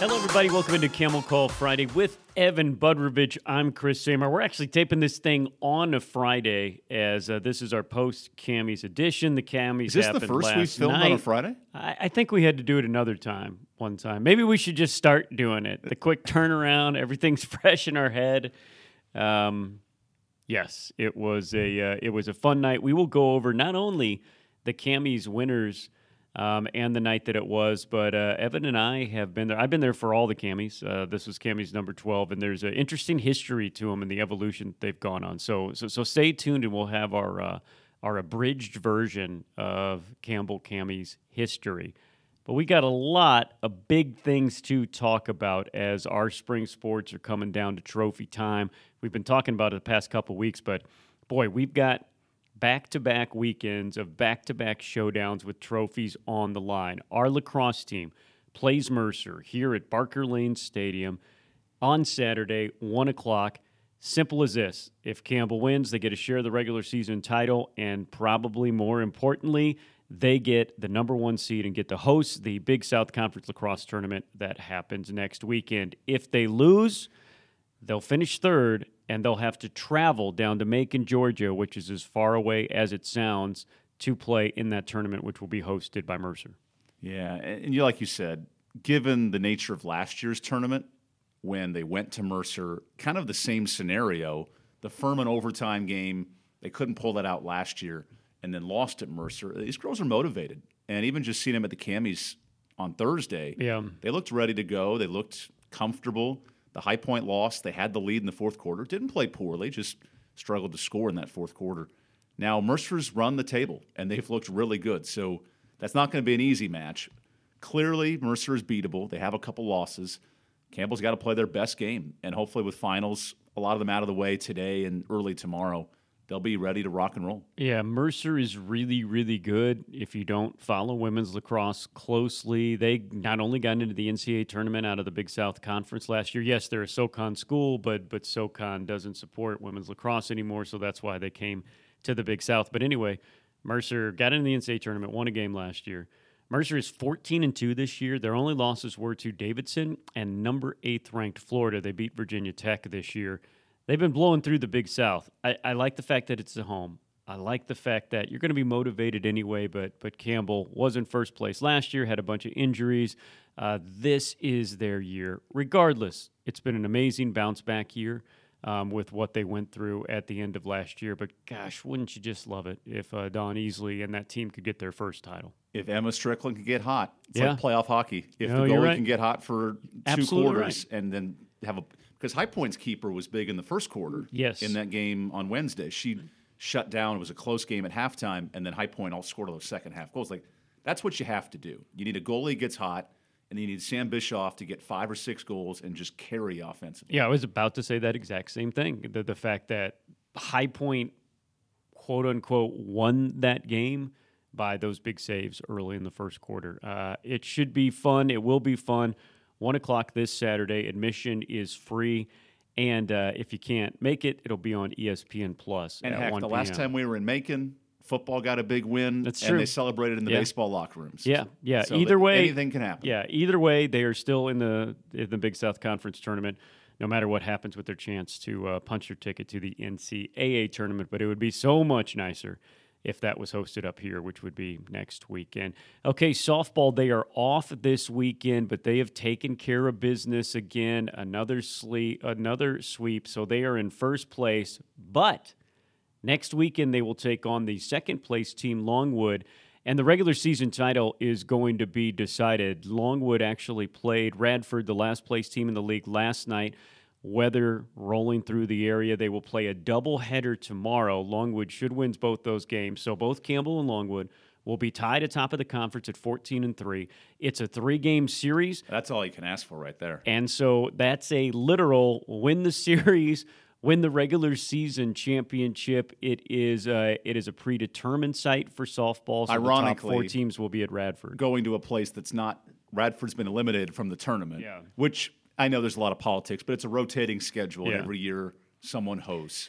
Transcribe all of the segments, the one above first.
Hello, everybody. Welcome into Camel Call Friday with Evan Budrovich. I'm Chris Samar. We're actually taping this thing on a Friday, as uh, this is our post Cammy's edition. The Cammys Is this the first we filmed night. on a Friday? I, I think we had to do it another time, one time. Maybe we should just start doing it. The quick turnaround, everything's fresh in our head. Um, yes, it was a uh, it was a fun night. We will go over not only the Cammys winners um, and the night that it was, but uh, Evan and I have been there. I've been there for all the Cammys. Uh, this was Cammys number twelve, and there's an interesting history to them and the evolution they've gone on. So so so stay tuned, and we'll have our uh, our abridged version of Campbell Cammy's history. But we got a lot of big things to talk about as our spring sports are coming down to trophy time. We've been talking about it the past couple weeks, but boy, we've got back to back weekends of back to back showdowns with trophies on the line. Our lacrosse team plays Mercer here at Barker Lane Stadium on Saturday, 1 o'clock. Simple as this if Campbell wins, they get a share of the regular season title, and probably more importantly, they get the number one seed and get to host the Big South Conference lacrosse tournament that happens next weekend. If they lose, they'll finish third and they'll have to travel down to Macon, Georgia, which is as far away as it sounds, to play in that tournament, which will be hosted by Mercer. Yeah, and you like you said, given the nature of last year's tournament, when they went to Mercer, kind of the same scenario. The Furman overtime game, they couldn't pull that out last year, and then lost at Mercer. These girls are motivated, and even just seeing them at the Cammys on Thursday, Yeah. they looked ready to go. They looked comfortable. The high point lost. They had the lead in the fourth quarter. Didn't play poorly, just struggled to score in that fourth quarter. Now Mercer's run the table and they've looked really good. So that's not going to be an easy match. Clearly, Mercer is beatable. They have a couple losses. Campbell's got to play their best game, and hopefully, with finals, a lot of them out of the way today and early tomorrow, they'll be ready to rock and roll. Yeah, Mercer is really, really good. If you don't follow women's lacrosse closely, they not only got into the NCAA tournament out of the Big South Conference last year. Yes, they're a SoCon school, but but SoCon doesn't support women's lacrosse anymore, so that's why they came to the Big South. But anyway, Mercer got into the NCAA tournament, won a game last year. Mercer is 14 and 2 this year. Their only losses were to Davidson and number 8th ranked Florida. They beat Virginia Tech this year. They've been blowing through the Big South. I, I like the fact that it's a home. I like the fact that you're going to be motivated anyway, but but Campbell was in first place last year, had a bunch of injuries. Uh, this is their year. Regardless, it's been an amazing bounce back year um, with what they went through at the end of last year. But gosh, wouldn't you just love it if uh, Don Easley and that team could get their first title? If Emma Strickland can get hot, it's Yeah. like playoff hockey. If No, the goalie right. can get hot for two Absolutely quarters and then have a because High Point's keeper was big in the first quarter. Yes. In that game on Wednesday, she shut down. It was a close game at halftime, and then High Point all scored all those second half goals. Like that's what you have to do. You need a goalie gets hot, and you need Sam Bischoff to get five or six goals and just carry offensively. Yeah, I was about to say that exact same thing. The the fact that High Point, quote unquote, won that game by those big saves early in the first quarter. Uh, it should be fun. It will be fun. One o'clock this Saturday. Admission is free, and uh, if you can't make it, it'll be on ESPN Plus And heck, 1 the last time we were in Macon, football got a big win. That's and true. they celebrated in the Yeah. baseball locker rooms. Yeah, yeah. So either way, anything can happen. Yeah, either way, they are still in the in the Big South Conference tournament. No matter what happens with their chance to uh, punch their ticket to the NCAA tournament, but it would be so much nicer if that was hosted up here, which would be next weekend. Okay, softball they are off this weekend, but they have taken care of business again. Another sleep, another sweep, so they are in first place. But Next weekend, they will take on the second place team, Longwood, and the regular season title is going to be decided. Longwood actually played Radford, the last place team in the league, last night. Weather rolling through the area. They will play a doubleheader tomorrow. Longwood should win both those games. So both Campbell and Longwood will be tied atop of the conference at 14 and 3. It's a three game series. That's all you can ask for right there. And so that's a literal win the series, win the regular season championship. It is a, it is a predetermined site for softball. So top Ironically- four teams will be at Radford. Going to a place that's not Radford's been eliminated from the tournament. Yeah. Which I know there's a lot of politics, but it's a rotating schedule. Yeah. Every year someone hosts.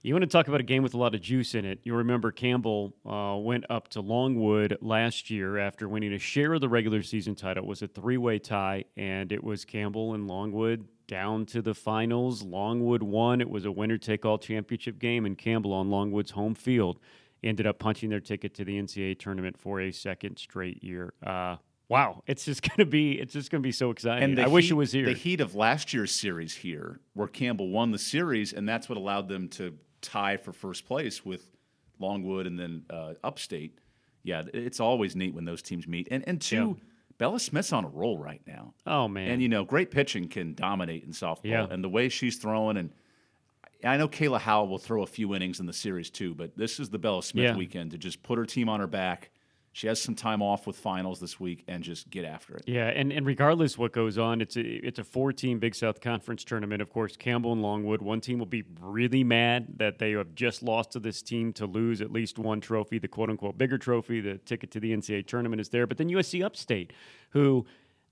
You want to talk about a game with a lot of juice in it? You remember Campbell uh, went up to Longwood last year after winning a share of the regular season title. It was a three-way tie, and it was Campbell and Longwood down to the finals. Longwood won. It was a winner-take-all championship game, and Campbell on Longwood's home field ended up punching their ticket to the NCAA tournament for a second straight year. Uh, wow, it's just going to be it's just going to be so exciting. And I heat, wish it was here. The heat of last year's series here, where Campbell won the series, and that's what allowed them to tie for first place with Longwood and then uh, Upstate. Yeah, it's always neat when those teams meet. And and two, yeah. Bella Smith's on a roll right now. Oh man! And you know, great pitching can dominate in softball. Yeah. And the way she's throwing, and I know Kayla Howell will throw a few innings in the series too. But this is the Bella Smith yeah. weekend to just put her team on her back she has some time off with finals this week and just get after it. Yeah, and, and regardless what goes on, it's a it's a four team Big South Conference tournament. Of course, Campbell and Longwood. One team will be really mad that they have just lost to this team to lose at least one trophy, the quote unquote bigger trophy. The ticket to the NCAA tournament is there. But then USC Upstate, who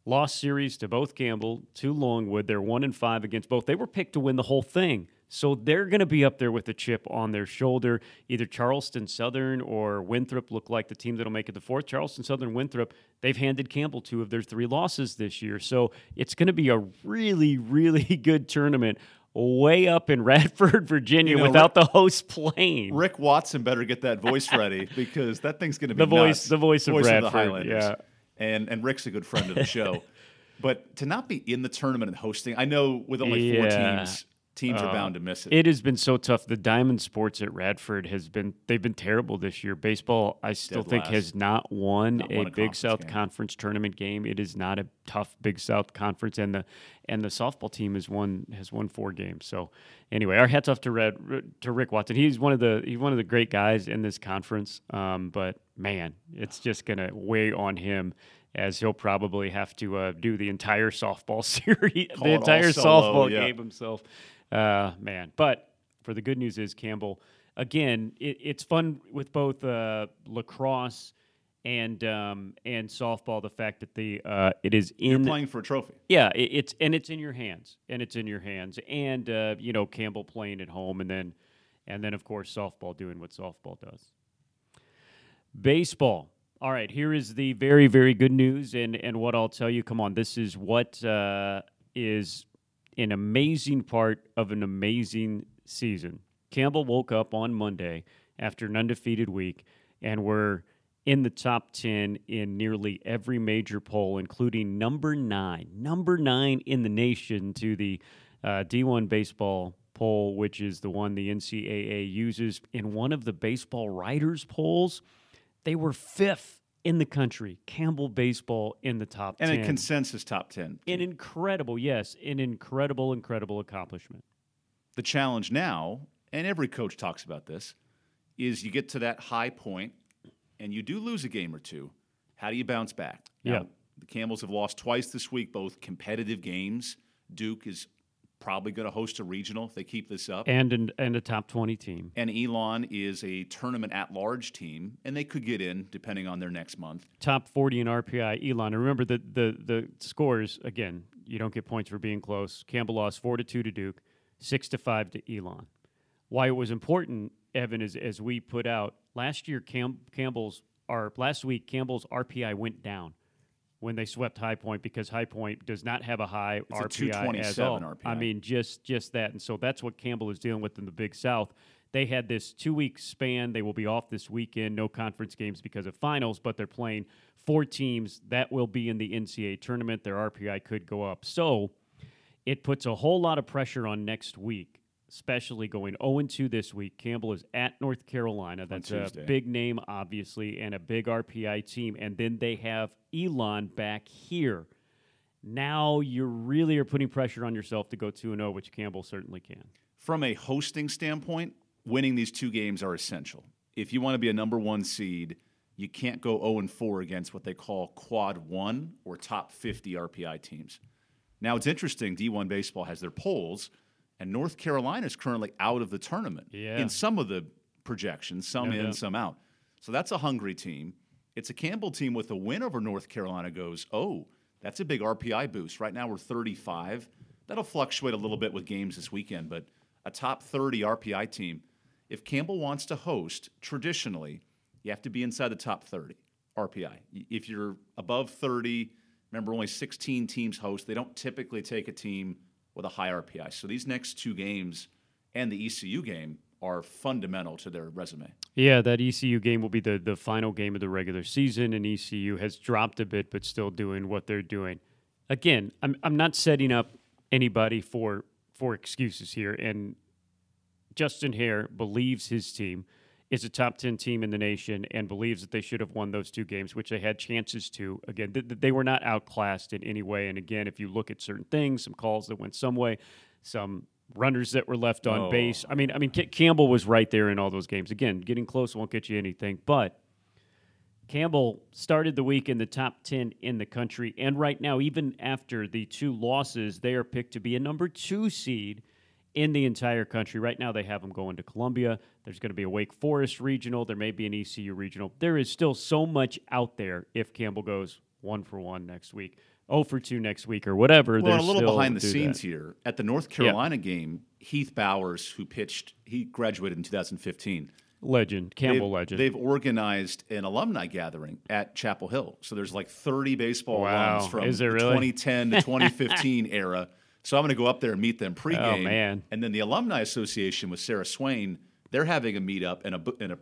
lost series to both Campbell, to Longwood. They're one and five against both. They were picked to win the whole thing. So they're going to be up there with a chip on their shoulder. Either Charleston Southern or Winthrop look like the team that'll make it to fourth. Charleston Southern, Winthrop, they've handed Campbell two of their three losses this year. So it's going to be a really, really good tournament way up in Radford, Virginia, you know, without Rick, the host playing. Rick Watson better get that voice ready because that thing's going to be the voice, nuts. the voice of voice Radford. Of the Highlanders. Yeah, and and Rick's a good friend of the show. but to not be in the tournament and hosting, I know with only four yeah. teams, teams uh, are bound to miss it. It has been so tough. The Diamond Sports at Radford has been they've been terrible this year. Baseball, I still Dead think last. has not won Not a won a Big South game. Conference tournament game. It is not a tough Big South Conference, and the and the softball team has won has won four games. So anyway, our hats off to Red to Rick Watson. He's one of the he's one of the great guys in this conference. Um, but man, it's just gonna weigh on him. As he'll probably have to uh, do the entire softball series, the entire solo, softball yeah. game himself. Uh, man, but for the good news is Campbell. Again, it, it's fun with both uh, lacrosse and um, and softball. The fact that the uh, it is You're in playing for a trophy. yeah, it, it's and it's in your hands, and it's in your hands, and uh, you know Campbell playing at home, and then and then of course softball doing what softball does. Baseball. All right, here is the very very good news, and and what I'll tell you. Come on, this is what uh, is an amazing part of an amazing season. Campbell woke up on Monday after an undefeated week, and we're in the top 10 in nearly every major poll, including number nine, number nine in the nation to the uh, D1 baseball poll, which is the one the NCAA uses. In one of the baseball writers' polls, they were fifth in the country. Campbell baseball in the top And 10. a consensus top 10. an incredible, yes, an incredible, incredible accomplishment. The challenge now, and every coach talks about this, is you get to that high point and you do lose a game or two. How do you bounce back? Now, Yeah. The Campbells have lost twice this week, both competitive games. Duke is probably going to host a regional if they keep this up. And an, and a top 20 team. And Elon is a tournament at large team, and they could get in depending on their next month. top 40 in RPI. Elon, and remember the, the the scores again. You don't get points for being close. Campbell lost four to two to Duke, six to five to Elon. Why it was important, Evan, is as we put out last year. Cam, Campbell's our last week. Campbell's RPI went down when they swept High Point because High Point does not have a high It's a RPI as all. 227 I mean, just just that, and so that's what Campbell is dealing with in the Big South. They had this two week span. They will be off this weekend, no conference games because of finals, but they're playing four teams that will be in the NCAA tournament. Their RPI could go up. So it puts a whole lot of pressure on next week, especially going 0 2 this week. Campbell is at North Carolina. That's a big name, obviously, and a big RPI team. And then they have Elon back here. Now you really are putting pressure on yourself to go 2 0, which Campbell certainly can. From a hosting standpoint, winning these two games are essential. If you want to be a number one seed, you can't go 0 4 against what they call quad one or top 50 RPI teams. Now, it's interesting, D1 Baseball has their polls, and North Carolina is currently out of the tournament Yeah. in some of the projections, some No in, doubt. some out. So that's a hungry team. It's a Campbell team with a win over North Carolina goes, oh, that's a big RPI boost. Right now we're 35. That'll fluctuate a little bit with games this weekend, but a top 30 RPI team, if Campbell wants to host, traditionally, you have to be inside the top 30 RPI. If you're above 30, remember only 16 teams host. They don't typically take a team with a high RPI. So these next two games and the ECU game are fundamental to their resume. Yeah, that ECU game will be the, the final game of the regular season, and ECU has dropped a bit, but still doing what they're doing. Again, I'm, I'm not setting up anybody for for excuses here, and Justin Haire believes his team is a top 10 team in the nation and believes that they should have won those two games, which they had chances to. Again, th- they were not outclassed in any way. And again, if you look at certain things, some calls that went some way, some runners that were left on Oh. base. I mean, I mean, K- Campbell was right there in all those games. Again, getting close won't get you anything, but Campbell started the week in the top 10 in the country. And right now, even after the two losses, they are picked to be a number two seed in the entire country. Right now, they have them going to Columbia. There's going to be a Wake Forest regional. There may be an ECU regional. There is still so much out there if Campbell goes one for one next week, 0 for 2 next week, or whatever. Well, a little behind the scenes that. here. At the North Carolina game, Heath Bowers, who pitched, he graduated in 2015. Legend, Campbell they've, legend. They've organized an alumni gathering at Chapel Hill. So there's like 30 baseball Wow. alums from Is there the really? 2010 to 2015 era. So I'm going to go up there and meet them pregame. Oh, man. And then the Alumni Association with Sarah Swain, they're having a meetup in a in a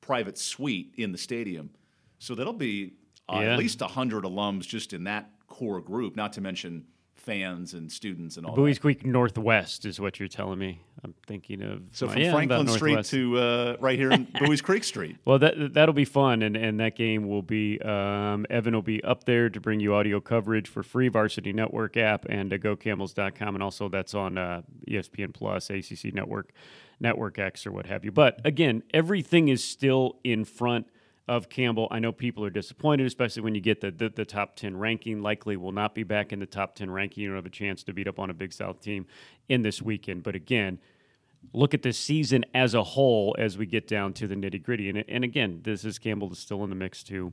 private suite in the stadium. So that'll be uh, Yeah. at least 100 alums just in that core group, not to mention fans and students and all Buies that. Creek Northwest is what you're telling me. I'm thinking of So from yeah, Franklin Street to uh, right here in Buies Creek Street. Well, that that'll be fun, and and that game will be. Um, Evan will be up there to bring you audio coverage for free Varsity Network app and uh, GoCamels.com, and also that's on uh, ESPN Plus, ACC Network, Network X, or what have you. But again, everything is still in front of Campbell. I know people are disappointed, especially when you get the, the the top ten ranking. Likely will not be back in the top ten ranking. You don't have a chance to beat up on a Big South team in this weekend. But again look at the season as a whole as we get down to the nitty gritty. And, and again, this is Campbell is still in the mix to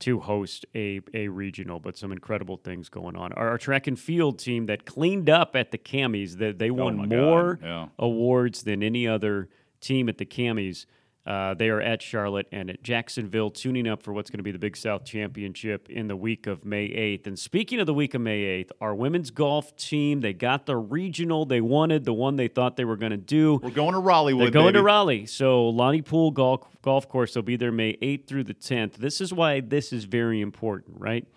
to host a, a regional, but some incredible things going on. Our, our track and field team that cleaned up at the Cammys, that they oh won my God, more yeah. awards than any other team at the Cammys. Uh, they are at Charlotte and at Jacksonville, tuning up for what's going to be the Big South Championship in the week of May 8th. And speaking of the week of May 8th, our women's golf team, they got the regional they wanted, the one they thought they were going to do. We're going to Raleighwood. They're going to baby. Raleigh. So Lonnie Poole Golf Golf Course. They'll be there May 8th through the 10th. This is why this is very important, right?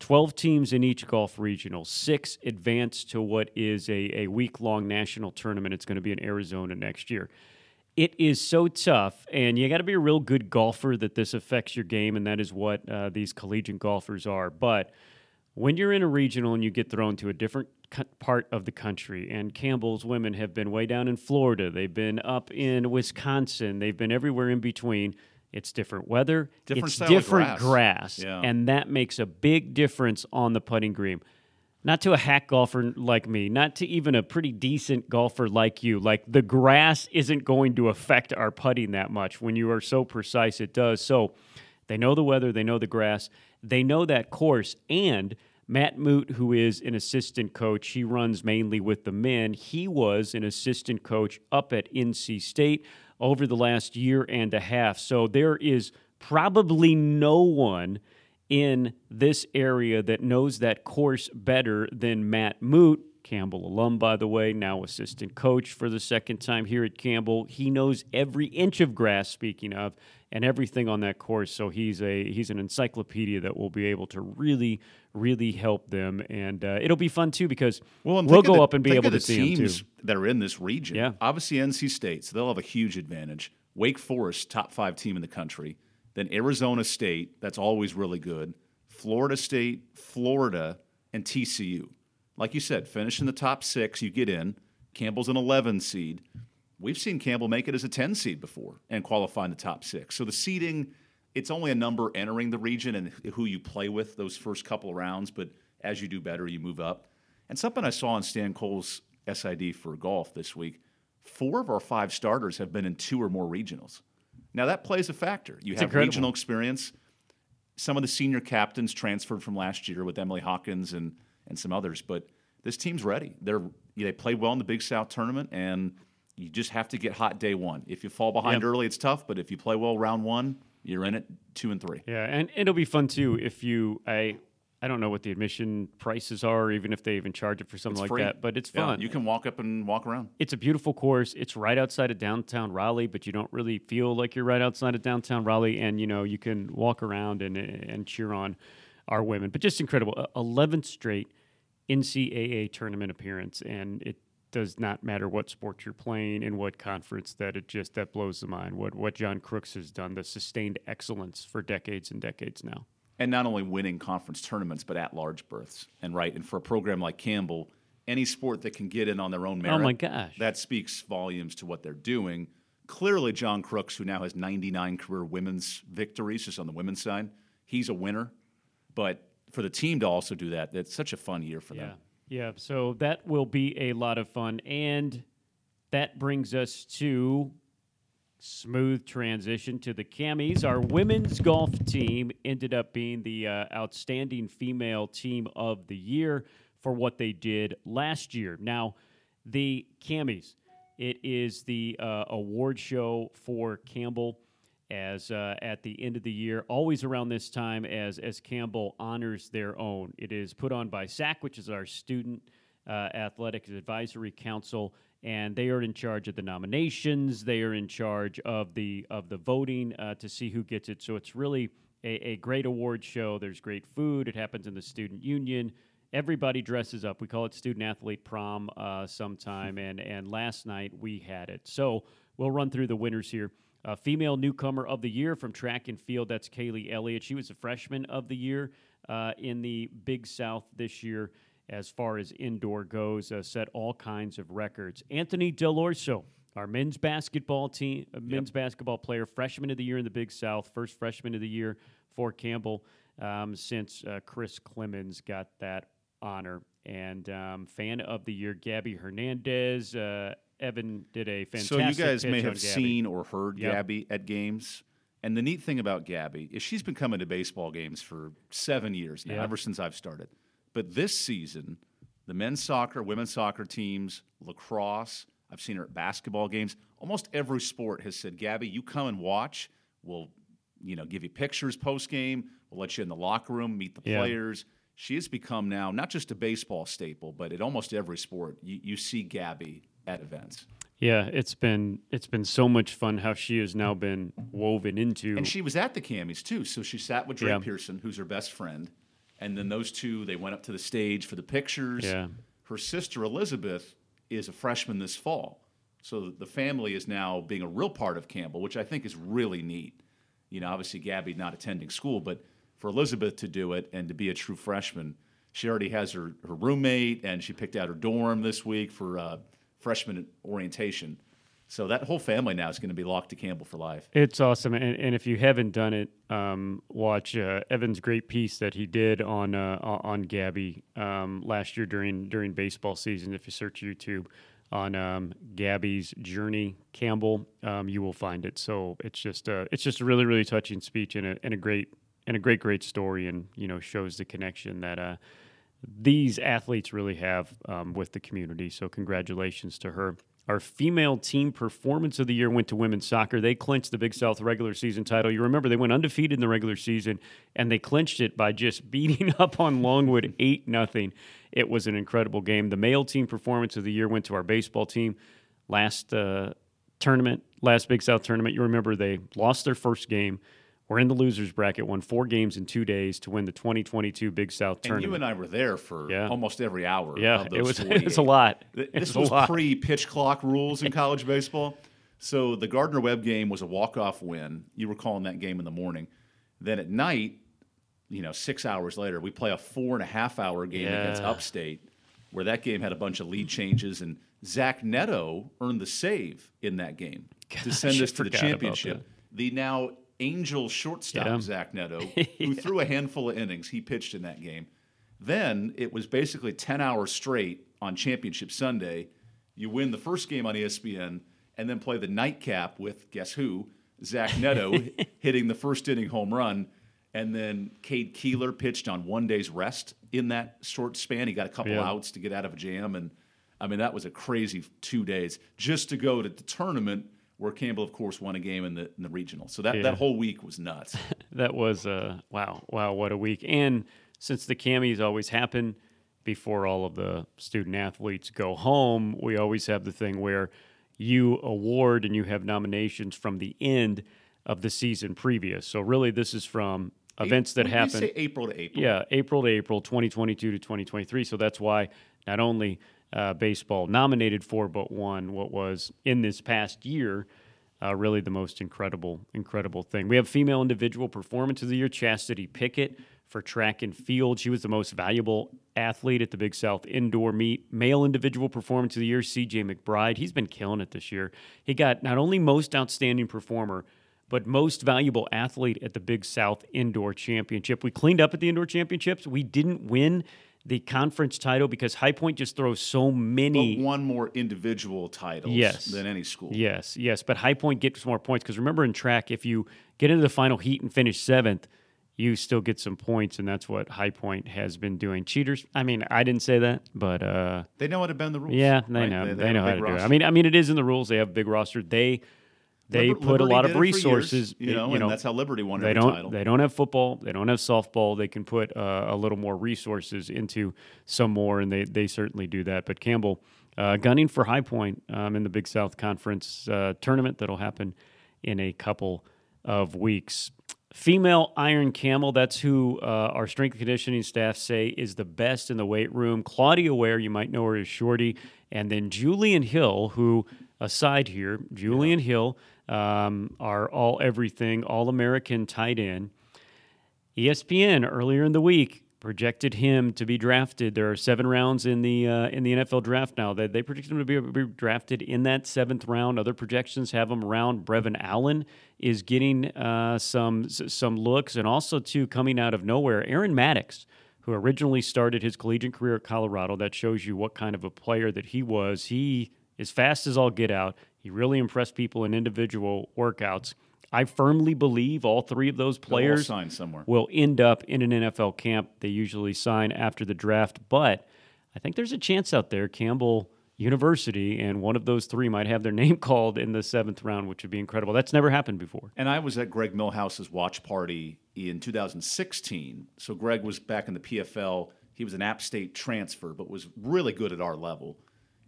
12 teams in each golf regional, six advance to what is a, a week long national tournament. It's going to be in Arizona next year. It is so tough, and you got to be a real good golfer that this affects your game, and that is what uh, these collegiate golfers are. But when you're in a regional and you get thrown to a different part of the country, and Campbell's women have been way down in Florida, they've been up in Wisconsin, they've been everywhere in between. It's different weather, Different it's style of different grass. grass, Yeah. and that makes a big difference on the putting green. Not to a hack golfer like me, not to even a pretty decent golfer like you. Like the grass isn't going to affect our putting that much. When you are so precise, it does. So they know the weather, they know the grass, they know that course. And Matt Moot, who is an assistant coach, he runs mainly with the men. He was an assistant coach up at NC State over the last year and a half. So there is probably no one in this area that knows that course better than Matt Moot, Campbell alum, by the way, now assistant coach for the second time here at Campbell. He knows every inch of grass, speaking of, and everything on that course. So he's a he's an encyclopedia that will be able to really, really help them, and uh, it'll be fun too because Well, we'll go the- up and be able to see them too. that are in this region. Yeah. Obviously, NC State, so they'll have a huge advantage. Wake Forest, top five team in the country. Then Arizona State, that's always really good. Florida State, Florida, and TCU. Like you said, finish in the top six, you get in. Campbell's an 11 seed. We've seen Campbell make it as a 10 seed before and qualify in the top six. So the seeding, it's only a number entering the region and who you play with those first couple rounds, but as you do better, you move up. And something I saw on Stan Cole's SID for golf this week four of our five starters have been in two or more regionals. Now, that plays a factor. You have incredible. regional experience. Some of the senior captains transferred from last year with Emily Hawkins and, and some others, but this team's ready. They're, they played well in the Big South tournament, and you just have to get hot day one. If you fall behind Yep. early, it's tough. But if you play well round one, you're in it two and three. Yeah, and it'll be fun too if you I I don't know what the admission prices are, even if they even charge it for something It's like free. that. But it's Yeah, fun. you can walk up and walk around. it's a beautiful course. It's right outside of downtown Raleigh, but you don't really feel like you're right outside of downtown Raleigh, and you know you can walk around and and cheer on our women. But just incredible, eleventh straight NCAA tournament appearance, and it does not matter what sport you're playing in what conference. That it just that blows the mind. What what John Crooks has done, the sustained excellence for decades and decades now. And not only winning conference tournaments but at large berths and right and for a program like campbell any sport that can get in on their own oh, merit Oh my gosh. that speaks volumes to what they're doing clearly john crooks who now has 99 career women's victories just on the women's side he's a winner but for the team to also do that, that's such a fun year for Yeah. them Yeah. So that will be a lot of fun. And that brings us to smooth transition to the Cammys. Our women's golf team ended up being the uh, outstanding female team of the year for what they did last year. Now, the Cammys, it is the uh, award show for Campbell as uh, at the end of the year, always around this time, as as Campbell honors their own. It is put on by SAC, which is our Student uh, Athletics Advisory Council, and they are in charge of the nominations. They are in charge of the of the voting uh, to see who gets it. So it's really a, a great award show. There's great food. It happens in the student union. Everybody dresses up. We call it student athlete prom uh, sometime, and and last night we had it. So we'll run through the winners here. Uh, female newcomer of the year from track and field. That's Kaylee Elliott. She was a freshman of the year uh, in the Big South this year as far as indoor goes. Uh, set all kinds of records. Anthony Dell'Orso, our men's basketball team, uh, men's basketball player, freshman of the year in the Big South, first freshman of the year for Campbell um, since uh, Chris Clemons got that honor. And um, fan of the year, Gabby Hernandez. Uh, Evan did a fantastic. So you guys may have seen or heard Yep. Gabby at games. And the neat thing about Gabby is she's been coming to baseball games for seven years now, ever since I've started. But this season, the men's soccer, women's soccer teams, lacrosse, I've seen her at basketball games. Almost every sport has said, Gabby, you come and watch. We'll, you know, give you pictures post game. We'll let you in the locker room, meet the Yeah. players. She has become now not just a baseball staple, but at almost every sport, you, you see Gabby at events. Yeah, it's been it's been so much fun how she has now been woven into. And she was at the Cammys too. So she sat with Drake Yeah. Pearson, who's her best friend. And then those two, they went up to the stage for the pictures. Yeah. Her sister, Elizabeth, is a freshman this fall. So the family is now being a real part of Campbell, which I think is really neat. You know, obviously, Gabby not attending school, but for Elizabeth to do it and to be a true freshman, she already has her, her roommate and she picked out her dorm this week for uh, freshman orientation. So that whole family now is going to be locked to Campbell for life. It's awesome, and, and if you haven't done it, um, watch uh, Evan's great piece that he did on uh, on Gabby um, last year during during baseball season. If you search YouTube on um, Gabby's journey, Campbell, um, you will find it. So it's just uh, it's just a really really touching speech and a and a great and a great great story, and you know shows the connection that. Uh, these athletes really have um, with the community. So, congratulations to her. Our female team performance of the year went to women's soccer. They clinched the Big South regular season title. You remember they went undefeated in the regular season, and they clinched it by just beating up on Longwood eight nothing. It was an incredible game. The male team performance of the year went to our baseball team. Last uh, tournament, last Big South tournament, you remember they lost their first game. We're in the losers bracket, won four games in two days to win the 2022 Big South And tournament. you and I were there for Yeah. almost every hour. Yeah, it was 48. it's a lot. It This was pre pitch clock rules in college baseball. So the Gardner Webb game was a walk off win. You were calling that game in the morning. Then at night, you know, six hours later, we play a four and a half hour game against Upstate, where that game had a bunch of lead changes, and Zach Neto earned the save in that game to send us to the championship. The now Angel shortstop Yeah. Zach Neto, who threw a handful of innings, he pitched in that game. Then it was basically 10 hours straight on Championship Sunday. You win the first game on ESPN and then play the nightcap with guess who? Zach Neto hitting the first inning home run. And then Cade Kuehler pitched on one day's rest in that short span. He got a couple Yeah. outs to get out of a jam. And I mean, that was a crazy two days just to go to the tournament where Campbell, of course, won a game in the, in the regional. So that, Yeah. that whole week was nuts. that was uh wow wow what a week and since the Cammys always happen before all of the student athletes go home we always have the thing where you award and you have nominations from the end of the season previous so really this is from events that What did you happen say April to April. yeah, April to April, 2022 to 2023. So that's why not only uh, baseball nominated for, but won what was in this past year uh, really the most incredible, incredible thing. We have female individual performance of the year, Chastity Pickett for track and field. She was the most valuable athlete at the Big South indoor meet. Male individual performance of the year, CJ McBride. He's been killing it this year. He got not only most outstanding performer, but most valuable athlete at the Big South Indoor Championship. We cleaned up at the Indoor Championships. We didn't win the conference title because High Point just throws so many. But one more individual titles Yes. than any school. Yes, yes, but High Point gets more points because remember in track, if you get into the final heat and finish seventh, you still get some points, and that's what High Point has been doing. Cheaters. I mean, I didn't say that, but uh, They know how to bend the rules. yeah, they right? know. They, have a know how to do it. I mean, I mean, it is in the rules. They have a big roster. They they Liber- put a lot of for years, resources. you know, you and that's how Liberty won they don't title. they don't have football they don't have softball. They can put uh, a little more resources into some more and they they certainly do that. But campbell uh, gunning for high point um, in the big south conference uh, tournament that'll happen in a couple of weeks. Female iron camel that's who uh, our strength conditioning staff say is the best in the weight room. Claudia ware you might know her as shorty and then julian hill who aside here julian hill um, are all everything all american tight end ESPN earlier in the week projected him to be drafted. There are seven rounds in the uh, in the NFL draft now. They, they predicted him to be, be drafted in that seventh round. Other projections have him around. Brevin Allen is getting uh, some some looks, and also too coming out of nowhere, Aaron Maddox, who originally started his collegiate career at Colorado. That shows you what kind of a player that he was. He is fast as all get out. He really impressed people in individual workouts. I firmly believe all three of those players sign somewhere. will end up in an NFL camp. They usually sign after the draft, but I think there's a chance out there. Campbell University and one of those three might have their name called in the seventh round, which would be incredible. That's never happened before. And I was at Greg Millhouse's watch party in 2016. So Greg was back in the PFL. He was an App State transfer, but was really good at our level.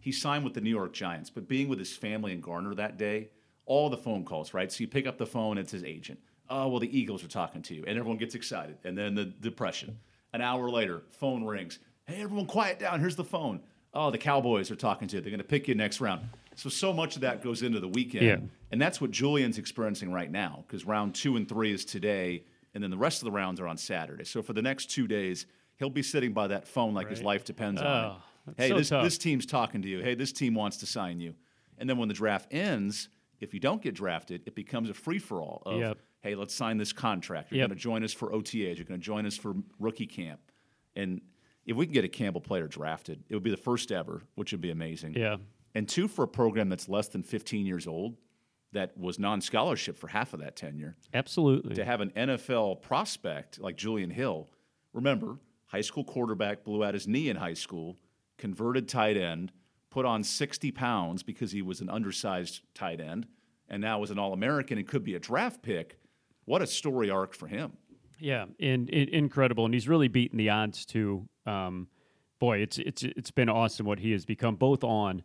He signed with the New York Giants, but being with his family in Garner that day, all the phone calls, right? So you pick up the phone, it's his agent. Oh, well, the Eagles are talking to you. And everyone gets excited. And then the depression. An hour later, phone rings. Hey, everyone, quiet down. Here's the phone. Oh, the Cowboys are talking to you. They're going to pick you next round. So, so much of that goes into the weekend. Yeah. And that's what Julian's experiencing right now because round two and three is today, and then the rest of the rounds are on Saturday. So for the next two days, he'll be sitting by that phone like his life depends on Oh, it. Hey, so this, tough. this team's talking to you. Hey, this team wants to sign you. And then when the draft ends, if you don't get drafted, it becomes a free for all of, Yep. hey, let's sign this contract. You're Yep. going to join us for OTAs. You're going to join us for rookie camp. And if we can get a Campbell player drafted, it would be the first ever, which would be amazing Yeah. and two for a program that's less than 15 years old that was non-scholarship for half of that tenure Absolutely. to have an NFL prospect like Julian Hill remember high school quarterback blew out his knee in high school converted tight end put on 60 pounds because he was an undersized tight end and now is an all-American and could be a draft pick what a story arc for him Yeah, and, and incredible, and he's really beaten the odds too. Um, boy, it's it's it's been awesome what he has become, both on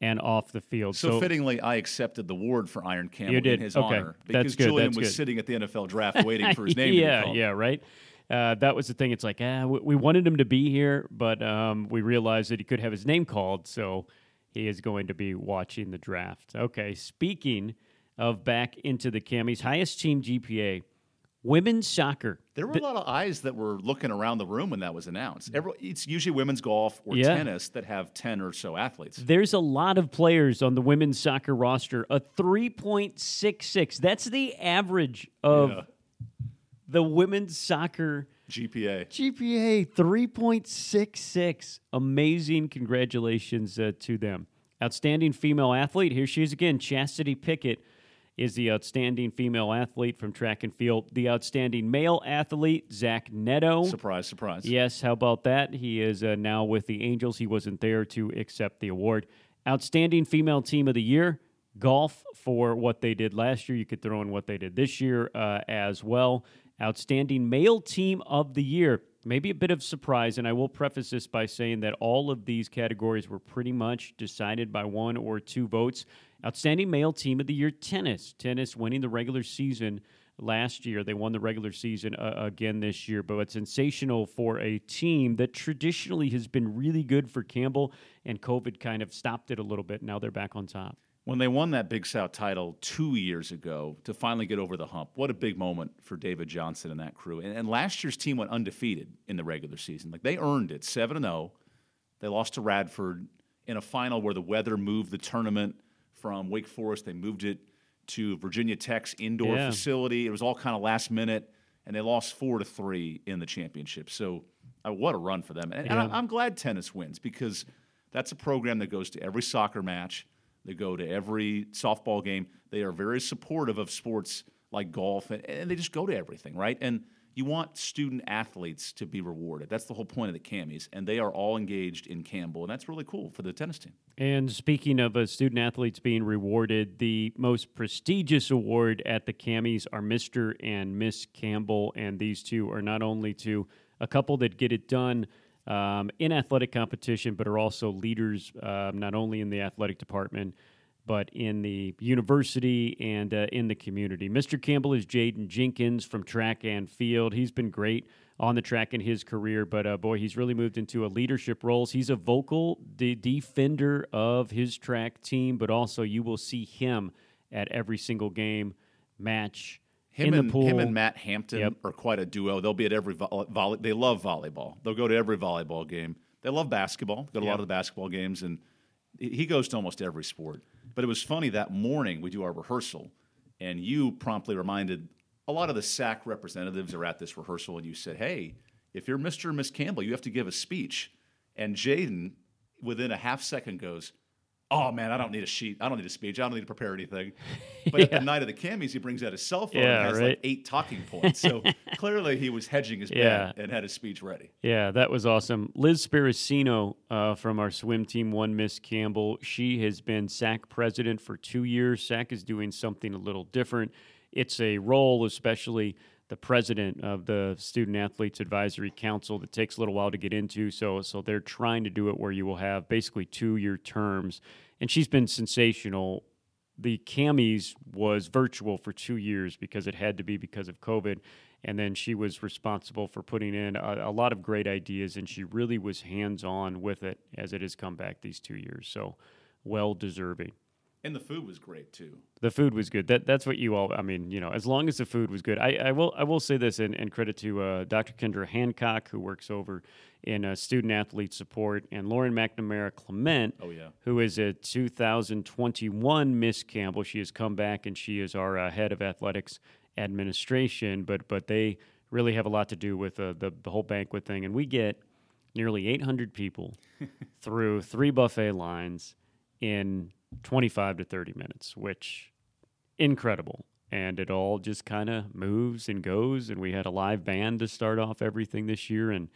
and off the field. so, fittingly I accepted the award for Iron Camel You did? in his Okay. honor That's because good, Julian that's was good. sitting at the NFL draft waiting for his name to yeah, be called. yeah, right. Uh, that was the thing. It's like, ah, we, we wanted him to be here, but um, we realized that he could have his name called, so he is going to be watching the draft. Okay, speaking of back into the Cammys, highest team GPA, women's soccer. There were a lot of eyes that were looking around the room when that was announced. Every, it's usually women's golf or Yeah. tennis that have 10 or so athletes. There's a lot of players on the women's soccer roster. A 3.66. That's the average of Yeah. The women's soccer GPA. GPA 3.66. Amazing. Congratulations uh, to them. Outstanding female athlete. Here she is again, Chastity Pickett is the outstanding female athlete from track and field. The outstanding male athlete, Zach Neto. Surprise, surprise. Yes, how about that? He is uh, now with the Angels. He wasn't there to accept the award. Outstanding female team of the year, golf for what they did last year. You could throw in what they did this year uh, as well. Outstanding male team of the year. Maybe a bit of surprise, and I will preface this by saying that all of these categories were pretty much decided by one or two votes. Outstanding male team of the year, tennis. Tennis winning the regular season last year. They won the regular season uh, again this year, but it's sensational for a team that traditionally has been really good for Campbell, and COVID kind of stopped it a little bit. Now they're back on top. When they won that Big South title two years ago to finally get over the hump, what a big moment for David Johnson and that crew. And, and last year's team went undefeated in the regular season. Like they earned it, 7 0. They lost to Radford in a final where the weather moved the tournament from Wake Forest. They moved it to Virginia Tech's indoor Yeah. facility. It was all kind of last minute, and they lost four to three in the championship. So, uh, what a run for them! And, and I- I'm glad tennis wins because that's a program that goes to every soccer match. They go to every softball game. They are very supportive of sports like golf, and, and they just go to everything, right? And you want student athletes to be rewarded. That's the whole point of the Cammys, and they are all engaged in Campbell, and that's really cool for the tennis team. And speaking of uh, student athletes being rewarded, the most prestigious award at the Cammys are Mr. and Miss Campbell. And these two are not only to a couple that get it done um, in athletic competition, but are also leaders, um, not only in the athletic department, but in the university and uh, in the community. Mr. Campbell is Jaden Jenkins from track and field. He's been great on the track in his career, but uh, boy, he's really moved into a leadership roles. He's a vocal de- defender of his track team, but also you will see him at every single game, match, Him in and the pool. him and Matt Hampton Yep. are quite a duo. They'll be at every vo- volley. They love volleyball. They'll go to every volleyball game. They love basketball. Go to a lot of the basketball games, and he goes to almost every sport. But it was funny that morning we do our rehearsal, and you promptly reminded a lot of the SAC representatives are at this rehearsal, and you said, "Hey, if you're Mr. or Miss Campbell, you have to give a speech." And Jaden, within a half second, goes. Oh man, I don't need a sheet. I don't need a speech. I don't need to prepare anything. But at the night of the Cammys, he brings out his cell phone Yeah, and has right. like eight talking points. So clearly he was hedging his Yeah. bet and had his speech ready. Yeah, that was awesome. Liz Spiracino uh, from our swim team won Miss Campbell. She has been SAC president for two years. SAC is doing something a little different. It's a role, especially the president of the Student Athletes Advisory Council, that takes a little while to get into. So, so they're trying to do it where you will have basically two-year terms, and she's been sensational. The Cammys was virtual for two years because it had to be because of covid. And then she was responsible for putting in a, a lot of great ideas and she really was hands-on with it as it has come back these two years. So well deserving And the food was great too. the food was good. That that's what you all. I mean, you know, as long as the food was good. I, I will I will say this and, and credit to uh, Dr. Kendra Hancock who works over in uh, student athlete support and Lauren McNamara Clement. Oh, yeah. Who is a 2021 Miss Campbell? She has come back and she is our uh, head of athletics administration. But but they really have a lot to do with uh, the the whole banquet thing, and we get nearly 800 people through three buffet lines in 25 to 30 minutes, which incredible. And it all just kind of moves and goes. And we had a live band to start off everything this year. And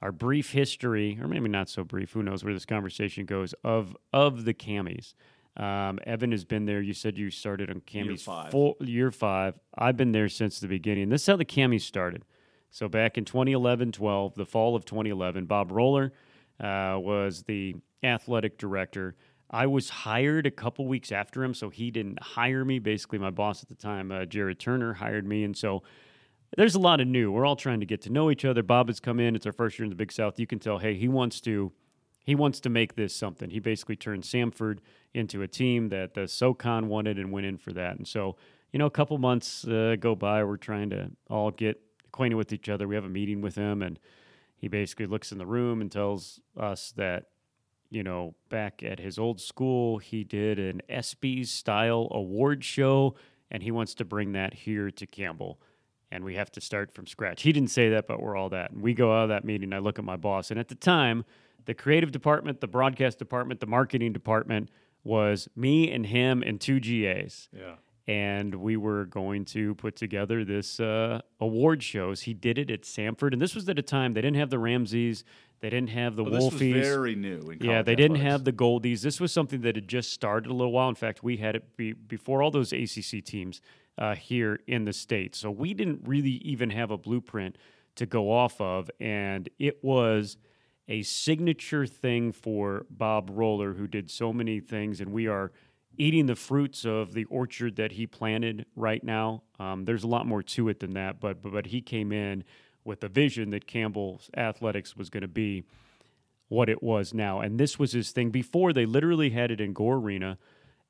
our brief history, or maybe not so brief, who knows where this conversation goes, of of the Cammys. Um, Evan has been there. You said you started on Cammys five. full- year five. I've been there since the beginning. This is how the Cammys started. So back in 2011 12, the fall of 2011, Bob Roller uh, was the athletic director. I was hired a couple weeks after him, so he didn't hire me. Basically, my boss at the time, uh, Jared Turner, hired me. And so there's a lot of new. We're all trying to get to know each other. Bob has come in. It's our first year in the Big South. You can tell, hey, he wants to he wants to make this something. He basically turned Samford into a team that the SoCon wanted and went in for that. And so, you know, a couple months uh, go by. We're trying to all get acquainted with each other. We have a meeting with him, and he basically looks in the room and tells us that, you know, back at his old school, he did an ESPYs style award show, and he wants to bring that here to Campbell and we have to start from scratch. He didn't say that, but we're all that. And we go out of that meeting. I look at my boss, and at the time, the creative department, the broadcast department, the marketing department was me and him and two GAs. Yeah. And we were going to put together this uh, award shows. He did it at Samford, and this was at a time they didn't have the Ramses, they didn't have the was Wolfies. very new. In Yeah, they didn't have the Goldies. This was something that had just started a little while. In fact, we had it be, before all those ACC teams uh, here in the state. So we didn't really even have a blueprint to go off of, and it was a signature thing for Bob Roller, who did so many things, and we are eating the fruits of the orchard that he planted right now. Um, there's a lot more to it than that, but but, but he came in with a vision that Campbell's athletics was going to be what it was now. And this was his thing. Before, they literally had it in Gore Arena.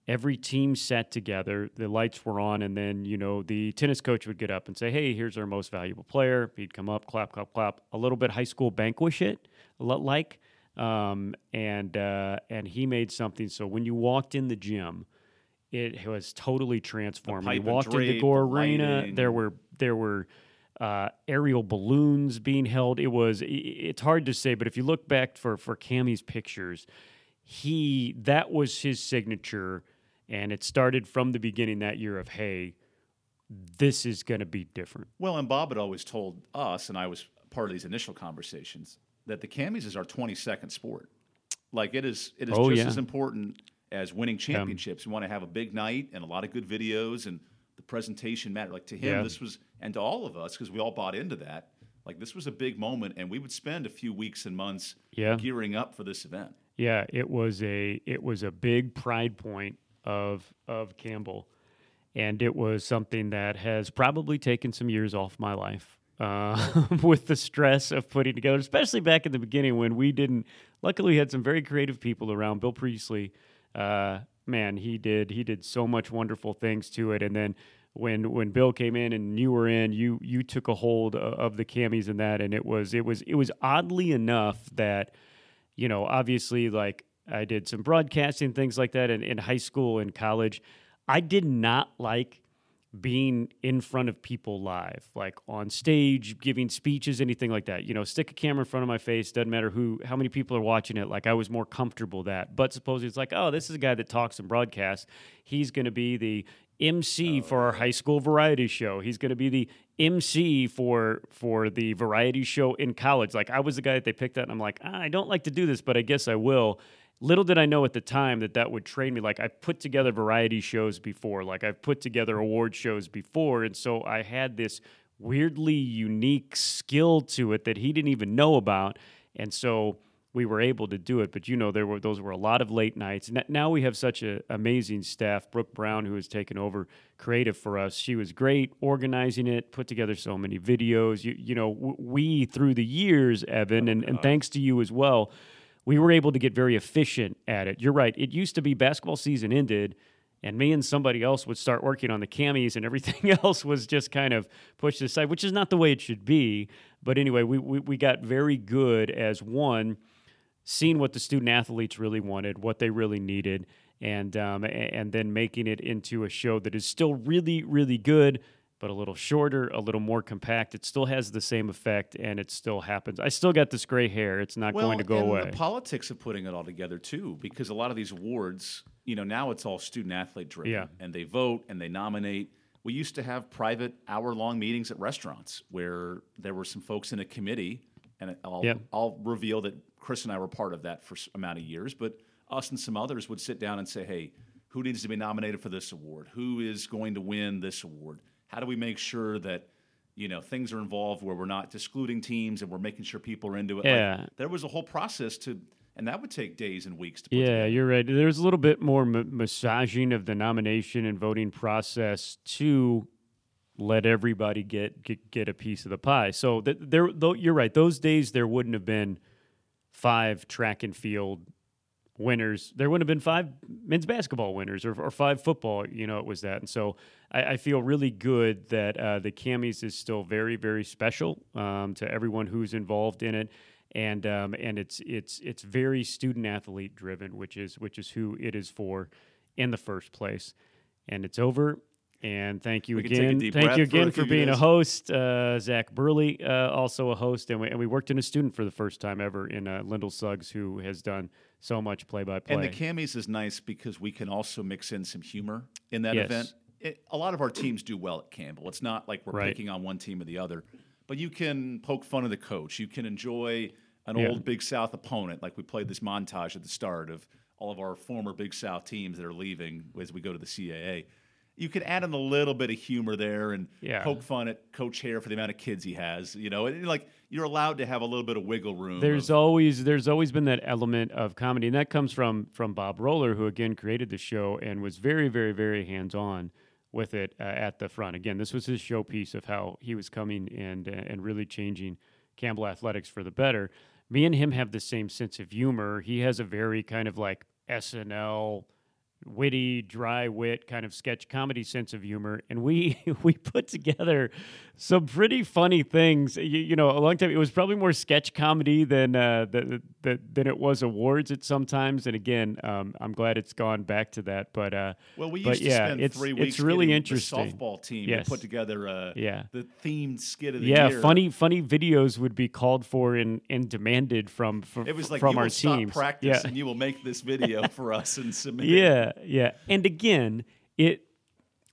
Every team sat together, the lights were on, and then, you know, the tennis coach would get up and say, Hey, here's our most valuable player. He'd come up, clap, clap, clap, a little bit high school banquish it, like. Um, and uh, and he made something. So when you walked in the gym, it was totally transformed. You walked into drape, Gore the Arena, lighting. there were there were uh, aerial balloons being held. It was it's hard to say, but if you look back for for Cammys pictures, he that was his signature, and it started from the beginning that year of hey, this is going to be different. Well, and Bob had always told us, and I was part of these initial conversations, that the Cammys is our 22nd sport. Like it is, it is Oh, just yeah. as important as winning championships. we want to have a big night and a lot of good videos, and the presentation matter. Like to him, Yeah. this was, and to all of us, because we all bought into that. Like this was a big moment, and we would spend a few weeks and months Yeah. gearing up for this event. Yeah, it was a it was a big pride point of of Campbell, and it was something that has probably taken some years off my life uh, with the stress of putting together, especially back in the beginning when we didn't. Luckily, we had some very creative people around. Bill Priestley, uh, man, he did he did so much wonderful things to it, and then. When when Bill came in and you were in, you you took a hold of the Cammys and that, and it was it was it was oddly enough that you know, obviously, like I did some broadcasting, things like that in, in high school and college. I did not like being in front of people live, like on stage, giving speeches, anything like that. You know, stick a camera in front of my face, doesn't matter who, how many people are watching it. Like I was more comfortable that. But suppose it's like, oh, this is a guy that talks and broadcasts. He's going to be the MC for our high school variety show. He's going to be the MC for for the variety show in college. Like I was the guy that they picked out, and I'm like, ah, I don't like to do this, but I guess I will. Little did I know at the time that that would train me. Like I've put together variety shows before, like I've put together award shows before, and so I had this weirdly unique skill to it that he didn't even know about, and so we were able to do it. But you know, there were those were a lot of late nights. Now we have such an amazing staff. Brooke Brown, who has taken over creative for us, she was great organizing it, put together so many videos. You you know, we through the years, Evan, oh, and, and thanks to you as well, we were able to get very efficient at it. You're right. It used to be basketball season ended. And me and somebody else would start working on the Cammys, and everything else was just kind of pushed aside, which is not the way it should be. But anyway, we, we, we got very good as one, seeing what the student athletes really wanted, what they really needed, and um, and then making it into a show that is still really really good, but a little shorter, a little more compact. It still has the same effect, and it still happens. I still got this gray hair; it's not going to go and away. The politics of putting it all together too, because a lot of these awards, you know, now it's all student athlete driven, Yeah. and they vote and they nominate. We used to have private hour long meetings at restaurants where there were some folks in a committee, and I'll Yep. I'll reveal that Chris and I were part of that for amount of years, but us and some others would sit down and say, hey. Who needs to be nominated for this award? Who is going to win this award? How do we make sure that you know things are involved where we're not excluding teams and we're making sure people are into it? Like, Yeah. there was a whole process to, and that would take days and weeks to put Yeah, together. you're right. There's a little bit more ma- massaging of the nomination and voting process to let everybody get get, get a piece of the pie. So th- there, though, you're right. Those days there wouldn't have been five track and field winners. There wouldn't have been five men's basketball winners or, or five football. You know, it was that. And so I, I feel really good that uh, the Cammys is still very, very special um, to everyone who's involved in it. And um, and it's it's it's very student athlete driven, which is which is who it is for in the first place. And it's over. And thank you We can take a again. Thank you again for few being a host. Uh, Zach Burley, uh, also a host, and we, and we worked in a student for the first time ever in uh, Lyndall Suggs, who has done so much play by play. And the Cammys is nice because we can also mix in some humor in that Yes. event. it, a lot of our teams do well at Campbell. It's not like we're Right. picking on one team or the other, but you can poke fun of the coach. You can enjoy an Yeah. old Big South opponent, like we played this montage at the start of all of our former Big South teams that are leaving as we go to the CAA. You can add in a little bit of humor there and Yeah. poke fun at Coach Haire for the amount of kids he has. You know, and like you're allowed to have a little bit of wiggle room. There's of- always there's always been that element of comedy, and that comes from from Bob Roller, who again created the show and was very very very hands on with it uh, at the front. Again, this was his showpiece of how he was coming and uh, and really changing Campbell athletics for the better. Me and him have the same sense of humor. He has a very kind of like SNL witty, dry wit kind of sketch comedy sense of humor, and we we put together some pretty funny things. You, you know, a long time it was probably more sketch comedy than uh, the, the, than it was awards at sometimes. And again, um, I'm glad it's gone back to that. But uh, Well, we but used to yeah, spend it's, three it's really interesting. the softball team Yes. to put together uh, Yeah. the themed skit of the yeah, year. funny funny videos would be called for and, and demanded from from, It was like from you our will stop practice Yeah. and you will make this video for us and submit. it. Yeah. And again, it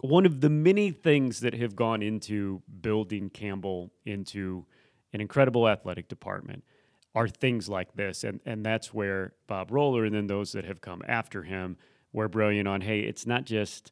one of the many things that have gone into building Campbell into an incredible athletic department are things like this. And and that's where Bob Roller and then those that have come after him were brilliant on, hey, it's not just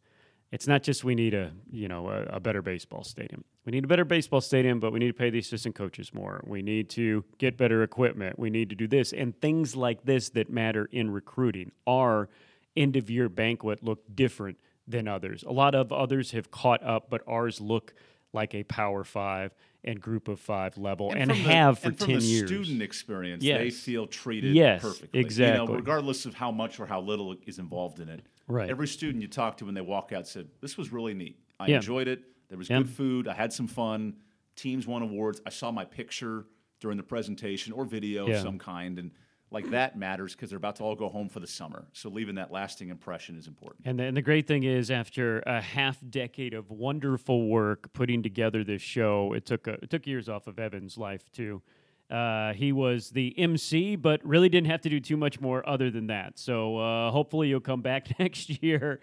it's not just we need a you know a, a better baseball stadium. We need a better baseball stadium, but we need to pay the assistant coaches more. We need to get better equipment. We need to do this and things like this that matter in recruiting. Our end of year banquet look different than others. A lot of others have caught up, but ours look like a Power Five and Group of Five level, and, the- have for and from ten the years. student experience, they Yes. feel treated Yes, perfectly. You exactly. know, regardless of how much or how little is involved in it. Right. Every student you talk to when they walk out said, "This was really neat. I Yeah. enjoyed it. There was Yeah. good food. I had some fun. Teams won awards. I saw my picture during the presentation or video Yeah. of some kind, and like that matters because they're about to all go home for the summer. So leaving that lasting impression is important. And the, and the great thing is, after a half decade of wonderful work putting together this show, it took a, it took years off of Evan's life too. Uh, he was the MC, but really didn't have to do too much more other than that. So uh, hopefully you'll come back next year,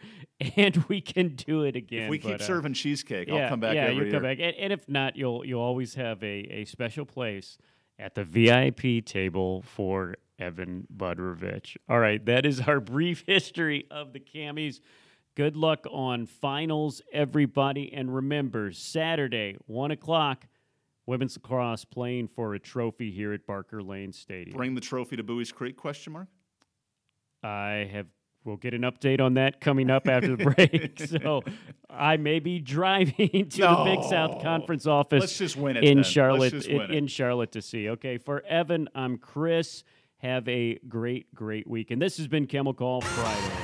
and we can do it again. If we keep uh, serving cheesecake, yeah, I'll come back yeah, you'll come back, and, and if not, you'll you'll always have a, a special place at the VIP table for Evan Budrovich. All right, that is our brief history of the Cammys. Good luck on finals, everybody, and remember Saturday one o'clock, women's lacrosse playing for a trophy here at Barker Lane Stadium. Bring the trophy to Buies Creek? Question mark. I have. We'll get an update on that coming up after the break. so I may be driving to the Big South Conference office Let's just win it in then. Let's Charlotte. in, it. in Charlotte to see. Okay, for Evan, I'm Chris. Have a great, great week. And this has been Camel Call Friday.